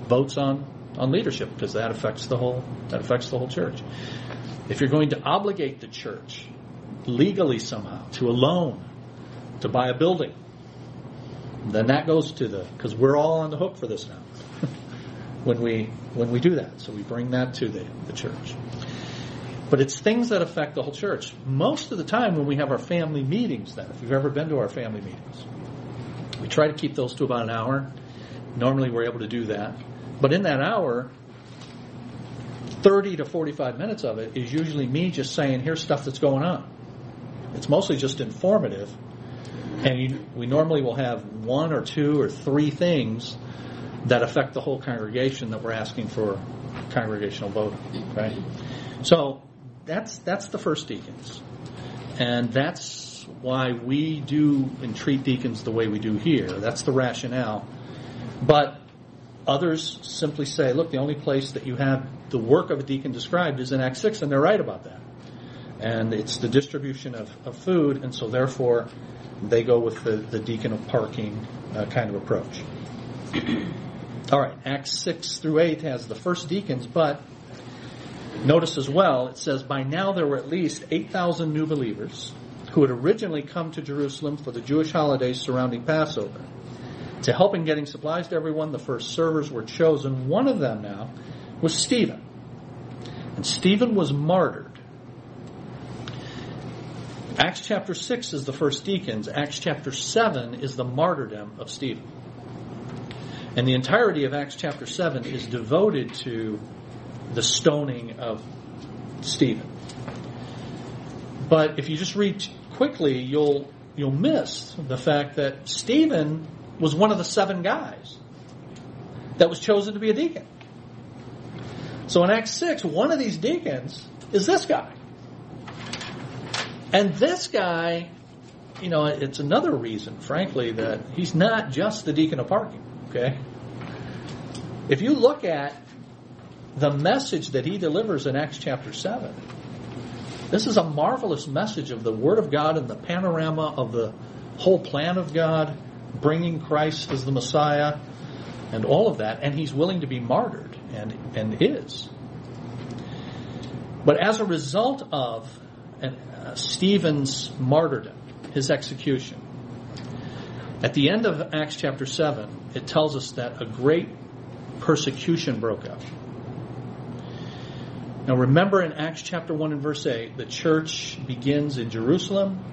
votes on, on leadership because that affects the whole that affects the whole church. If you're going to obligate the church legally somehow to a loan to buy a building, then that goes to the because we're all on the hook for this now when we when we do that. So we bring that to the, the church. But it's things that affect the whole church. Most of the time when we have our family meetings then, if you've ever been to our family meetings, we try to keep those to about an hour. Normally we're able to do that. But in that hour, 30 to 45 minutes of it is usually me just saying, here's stuff that's going on. It's mostly just informative. And you, we normally will have one or two or three things that affect the whole congregation that we're asking for congregational vote. Right? So that's that's the first deacons, and that's why we do and treat deacons the way we do here. That's the rationale. But others simply say, look, the only place that you have the work of a deacon described is in Acts six, and they're right about that. And it's the distribution of, of food, and so therefore they go with the, the deacon of parking uh, kind of approach. All right, Acts 6 through 8 has the first deacons, but notice as well, it says, By now there were at least 8,000 new believers who had originally come to Jerusalem for the Jewish holidays surrounding Passover. To help in getting supplies to everyone, the first servers were chosen. One of them now was Stephen. And Stephen was martyred. Acts chapter 6 is the first deacons. Acts chapter 7 is the martyrdom of Stephen. And the entirety of Acts chapter 7 is devoted to the stoning of Stephen. But if you just read quickly, you'll you'll miss the fact that Stephen was one of the seven guys that was chosen to be a deacon. So in Acts 6, one of these deacons is this guy. And this guy, you know, it's another reason, frankly, that he's not just the deacon of parking. Okay? If you look at the message that he delivers in Acts chapter 7, this is a marvelous message of the Word of God and the panorama of the whole plan of God, bringing Christ as the Messiah, and all of that. And he's willing to be martyred, and, and is. But as a result of uh, Stephen's martyrdom, his execution, at the end of Acts chapter 7, it tells us that a great persecution broke out. Now remember in Acts chapter 1 and verse 8, the church begins in Jerusalem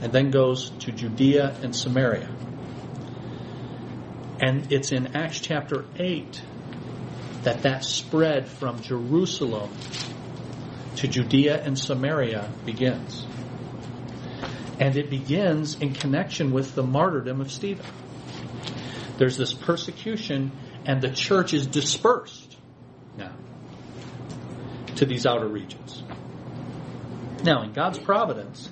and then goes to Judea and Samaria. And it's in Acts chapter 8 that that spread from Jerusalem to Judea and Samaria begins. And it begins in connection with the martyrdom of Stephen. There's this persecution, and the church is dispersed now to these outer regions. Now, in God's providence,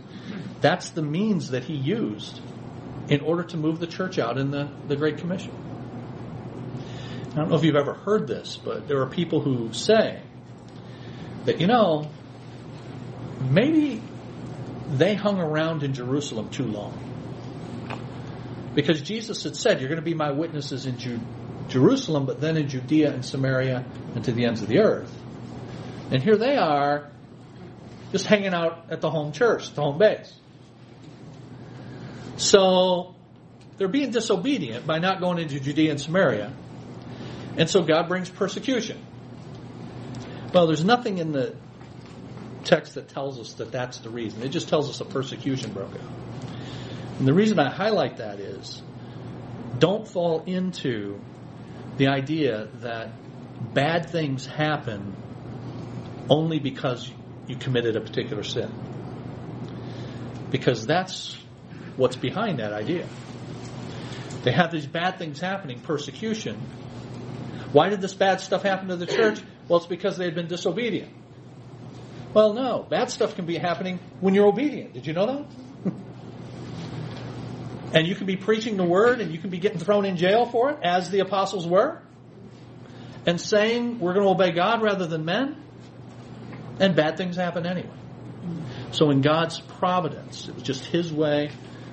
that's the means that He used in order to move the church out in the, the Great Commission. I don't know if you've ever heard this, but there are people who say that, you know, maybe they hung around in Jerusalem too long. Because Jesus had said, You're going to be my witnesses in Ju- Jerusalem, but then in Judea and Samaria and to the ends of the earth. And here they are, just hanging out at the home church, the home base. So they're being disobedient by not going into Judea and Samaria. And so God brings persecution. Well, there's nothing in the text that tells us that that's the reason. It just tells us a persecution broke out. And the reason I highlight that is don't fall into the idea that bad things happen only because you committed a particular sin. Because that's what's behind that idea. They have these bad things happening, persecution. Why did this bad stuff happen to the church? Well, it's because they had been disobedient. Well, no. Bad stuff can be happening when you're obedient. Did you know that? And you can be preaching the word and you can be getting thrown in jail for it, as the apostles were, and saying we're going to obey God rather than men, and bad things happen anyway. So in God's providence, it was just His way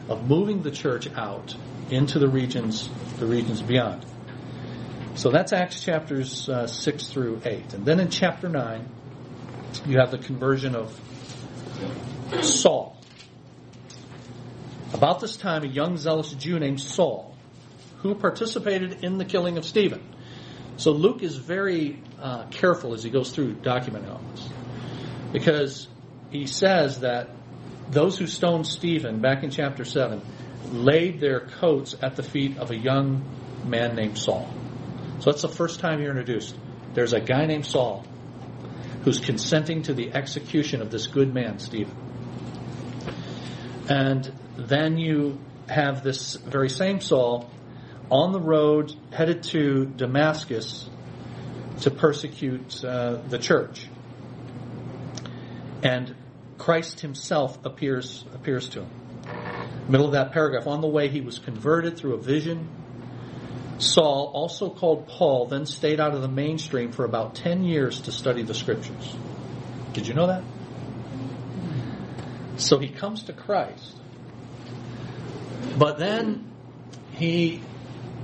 of moving the church out into the regions, the regions beyond. So that's Acts chapters uh, six through eight, and then in chapter nine, you have the conversion of Saul. About this time, a young zealous Jew named Saul, who participated in the killing of Stephen. So Luke is very uh, careful as he goes through documenting all this, because he says that those who stoned Stephen back in chapter seven laid their coats at the feet of a young man named Saul. So that's the first time you're introduced. There's a guy named Saul who's consenting to the execution of this good man, Stephen. And then you have this very same Saul on the road headed to Damascus to persecute uh, the church. And Christ himself appears appears to him. Middle of that paragraph, on the way he was converted through a vision. Saul, also called Paul, then stayed out of the mainstream for about 10 years to study the scriptures. Did you know that? So he comes to Christ. But then he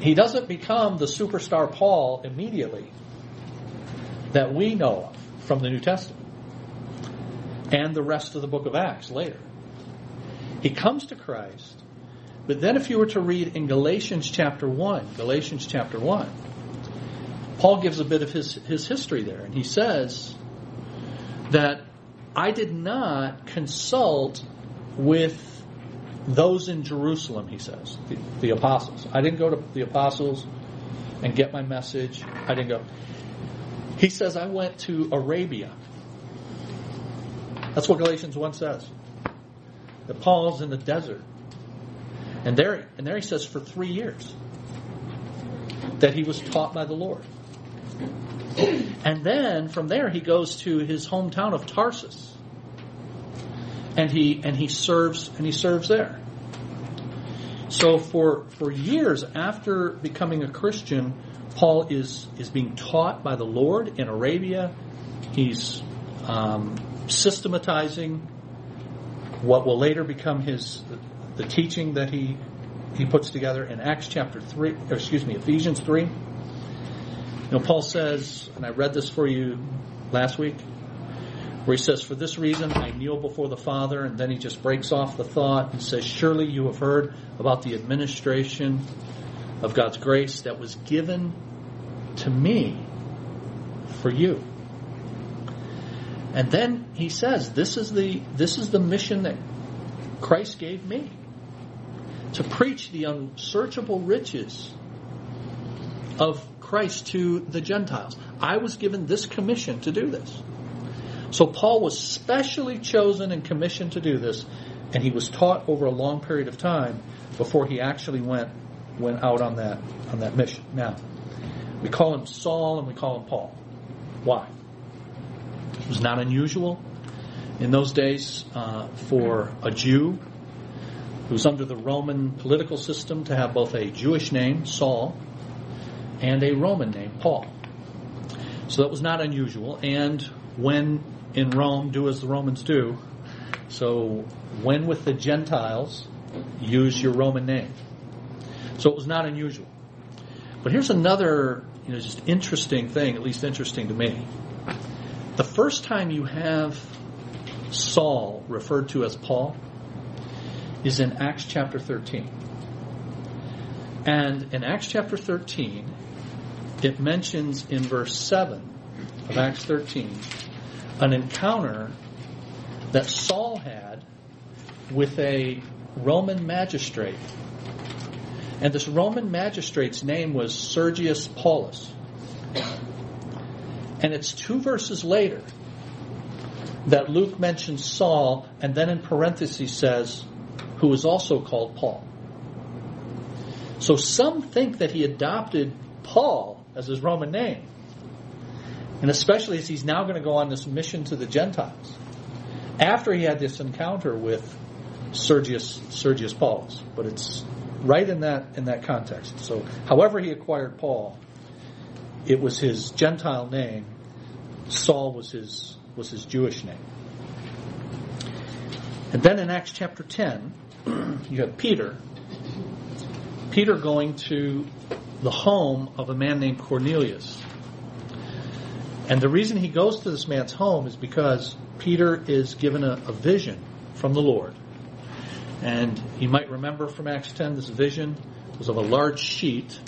he doesn't become the superstar Paul immediately that we know of from the New Testament and the rest of the book of Acts later. He comes to Christ, but then if you were to read in Galatians chapter 1, Galatians chapter 1, Paul gives a bit of his, his history there, and he says that I did not consult with those in Jerusalem, he says, the, the apostles. I didn't go to the apostles and get my message. I didn't go. He says, I went to Arabia. That's what Galatians 1 says. That Paul's in the desert. And there, and there he says, for three years, that he was taught by the Lord. And then from there he goes to his hometown of Tarsus. And he and he serves and he serves there. So for for years after becoming a Christian, Paul is is being taught by the Lord in Arabia. He's um, systematizing what will later become his the teaching that he he puts together in Acts chapter three. Or excuse me, Ephesians three. You know, Paul says, and I read this for you last week, where he says, "For this reason I kneel before the Father," and then he just breaks off the thought and says, "Surely you have heard about the administration of God's grace that was given to me for you." And then he says, "This is the this is the mission that Christ gave me to preach the unsearchable riches of Christ to the Gentiles. I was given this commission to do this." So Paul was specially chosen and commissioned to do this, and he was taught over a long period of time before he actually went went out on that on that mission. Now, we call him Saul and we call him Paul. Why? It was not unusual in those days uh, for a Jew who was under the Roman political system to have both a Jewish name, Saul, and a Roman name, Paul. So that was not unusual. And when in Rome, do as the Romans do. So when with the Gentiles, use your Roman name. So it was not unusual. But here's another, you know, just interesting thing, at least interesting to me. The first time you have Saul referred to as Paul is in Acts chapter 13. And in Acts chapter 13, it mentions in verse 7 of Acts 13 an encounter that Saul had with a Roman magistrate. And this Roman magistrate's name was Sergius Paulus. And it's two verses later that Luke mentions Saul and then in parentheses says, who is also called Paul. So some think that he adopted Paul as his Roman name. And especially as he's now going to go on this mission to the Gentiles. After he had this encounter with Sergius, Sergius Paulus. But it's, right in that in that context. So, however he acquired Paul, it was his Gentile name. Saul was his was his Jewish name. And then in Acts chapter 10, you have Peter. Peter going to the home of a man named Cornelius. And the reason he goes to this man's home is because Peter is given a, a vision from the Lord. And you might remember from Acts 10, this vision was of a large sheet,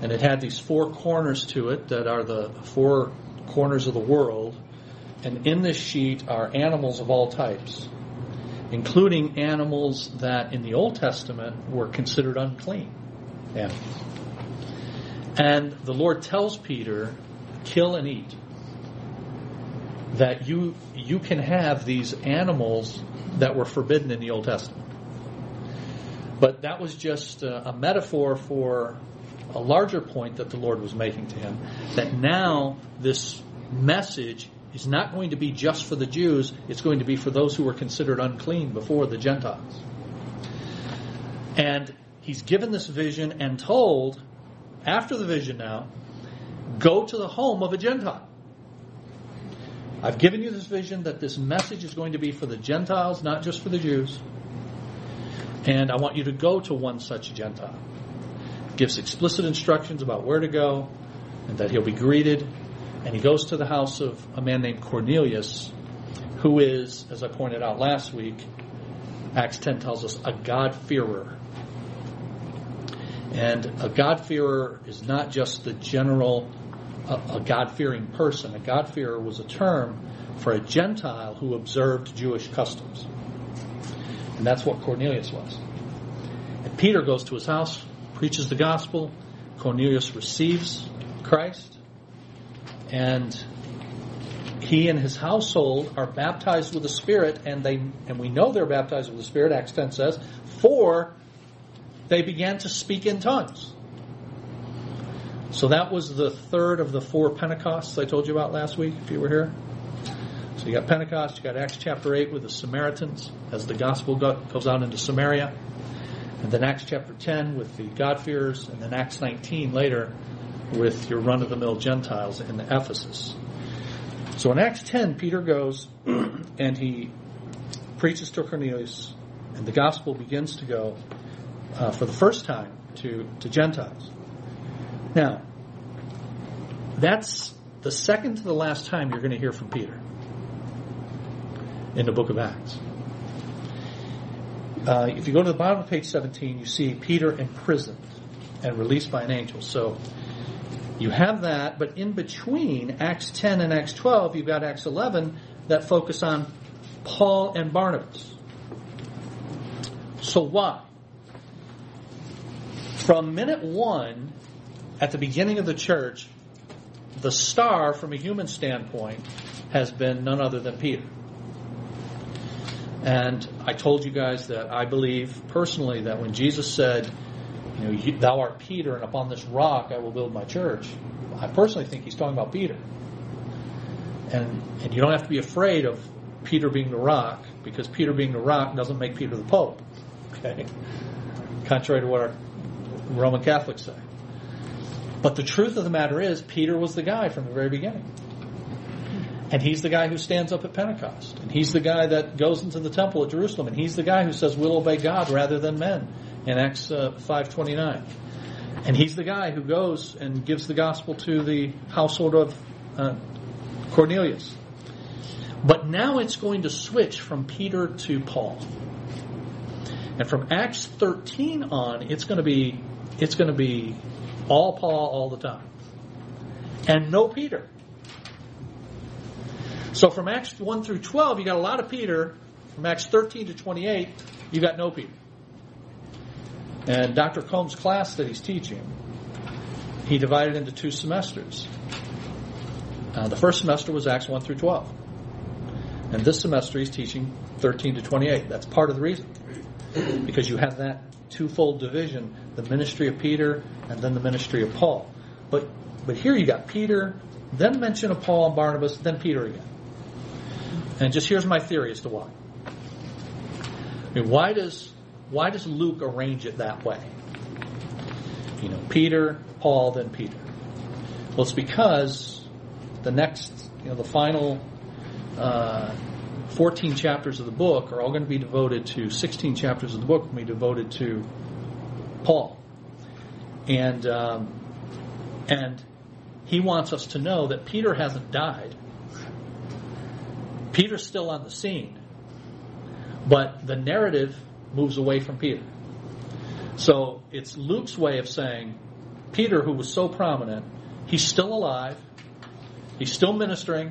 and it had these four corners to it that are the four corners of the world. And in this sheet are animals of all types, including animals that in the Old Testament were considered unclean animals. And the Lord tells Peter, kill and eat. That you you can have these animals that were forbidden in the Old Testament. But that was just a, a metaphor for a larger point that the Lord was making to him. That now this message is not going to be just for the Jews, it's going to be for those who were considered unclean before the Gentiles. And he's given this vision and told, after the vision now, go to the home of a Gentile. I've given you this vision that this message is going to be for the Gentiles, not just for the Jews. And I want you to go to one such Gentile. Gives explicit instructions about where to go and that he'll be greeted. And he goes to the house of a man named Cornelius, who is, as I pointed out last week, Acts 10 tells us, a God-fearer. And a God-fearer is not just the general a, a God fearing person. A God fearer was a term for a Gentile who observed Jewish customs. And that's what Cornelius was. And Peter goes to his house, preaches the gospel. Cornelius receives Christ. And he and his household are baptized with the Spirit, and they and we know they're baptized with the Spirit, Acts 10 says, for they began to speak in tongues. So that was the third of the four Pentecosts I told you about last week, if you were here. So you got Pentecost, you got Acts chapter 8 with the Samaritans as the gospel goes out into Samaria. And then Acts chapter 10 with the God-fearers, and then Acts 19 later with your run-of-the-mill Gentiles in Ephesus. So in Acts 10, Peter goes and he preaches to Cornelius, and the gospel begins to go uh, for the first time to, to Gentiles. Now, that's the second to the last time you're going to hear from Peter in the book of Acts. Uh, if you go to the bottom of page 17, you see Peter imprisoned and released by an angel. So you have that, but in between Acts 10 and Acts 12, you've got Acts 11 that focus on Paul and Barnabas. So why? From minute one, at the beginning of the church, the star from a human standpoint has been none other than Peter. And I told you guys that I believe personally that when Jesus said, you know, thou art Peter, and upon this rock I will build my church, I personally think he's talking about Peter. And, and you don't have to be afraid of Peter being the rock, because Peter being the rock doesn't make Peter the Pope. Okay? Contrary to what our Roman Catholics say. But the truth of the matter is, Peter was the guy from the very beginning. And he's the guy who stands up at Pentecost. And he's the guy that goes into the temple at Jerusalem. And he's the guy who says, we'll obey God rather than men in Acts uh, 5.29. And he's the guy who goes and gives the gospel to the household of uh, Cornelius. But now it's going to switch from Peter to Paul. And from Acts 13 on, it's going to be, it's going to be all Paul all the time. And no Peter. So from Acts 1 through 12, you got a lot of Peter. From Acts 13 to 28, you got no Peter. And Dr. Combs' class that he's teaching, he divided into two semesters. Uh, the first semester was Acts 1 through 12. And this semester he's teaching 13 to 28. That's part of the reason. Because you have that twofold division, the ministry of Peter and then the ministry of Paul. But but here you got Peter, then mention of Paul and Barnabas, then Peter again. And just here's my theory as to why. I mean, why does why does Luke arrange it that way? You know, Peter, Paul, then Peter. Well, it's because the next, you know, the final uh, 14 chapters of the book are all going to be devoted to 16 chapters of the book will be devoted to Paul, and um, and he wants us to know that Peter hasn't died. Peter's still on the scene, but the narrative moves away from Peter. So it's Luke's way of saying Peter, who was so prominent, he's still alive, he's still ministering,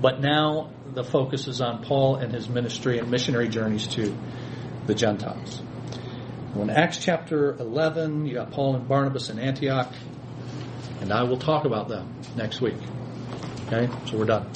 but now the focus is on Paul and his ministry and missionary journeys to the Gentiles. In Acts chapter 11, you got Paul and Barnabas in Antioch, and I will talk about them next week. Okay, so we're done.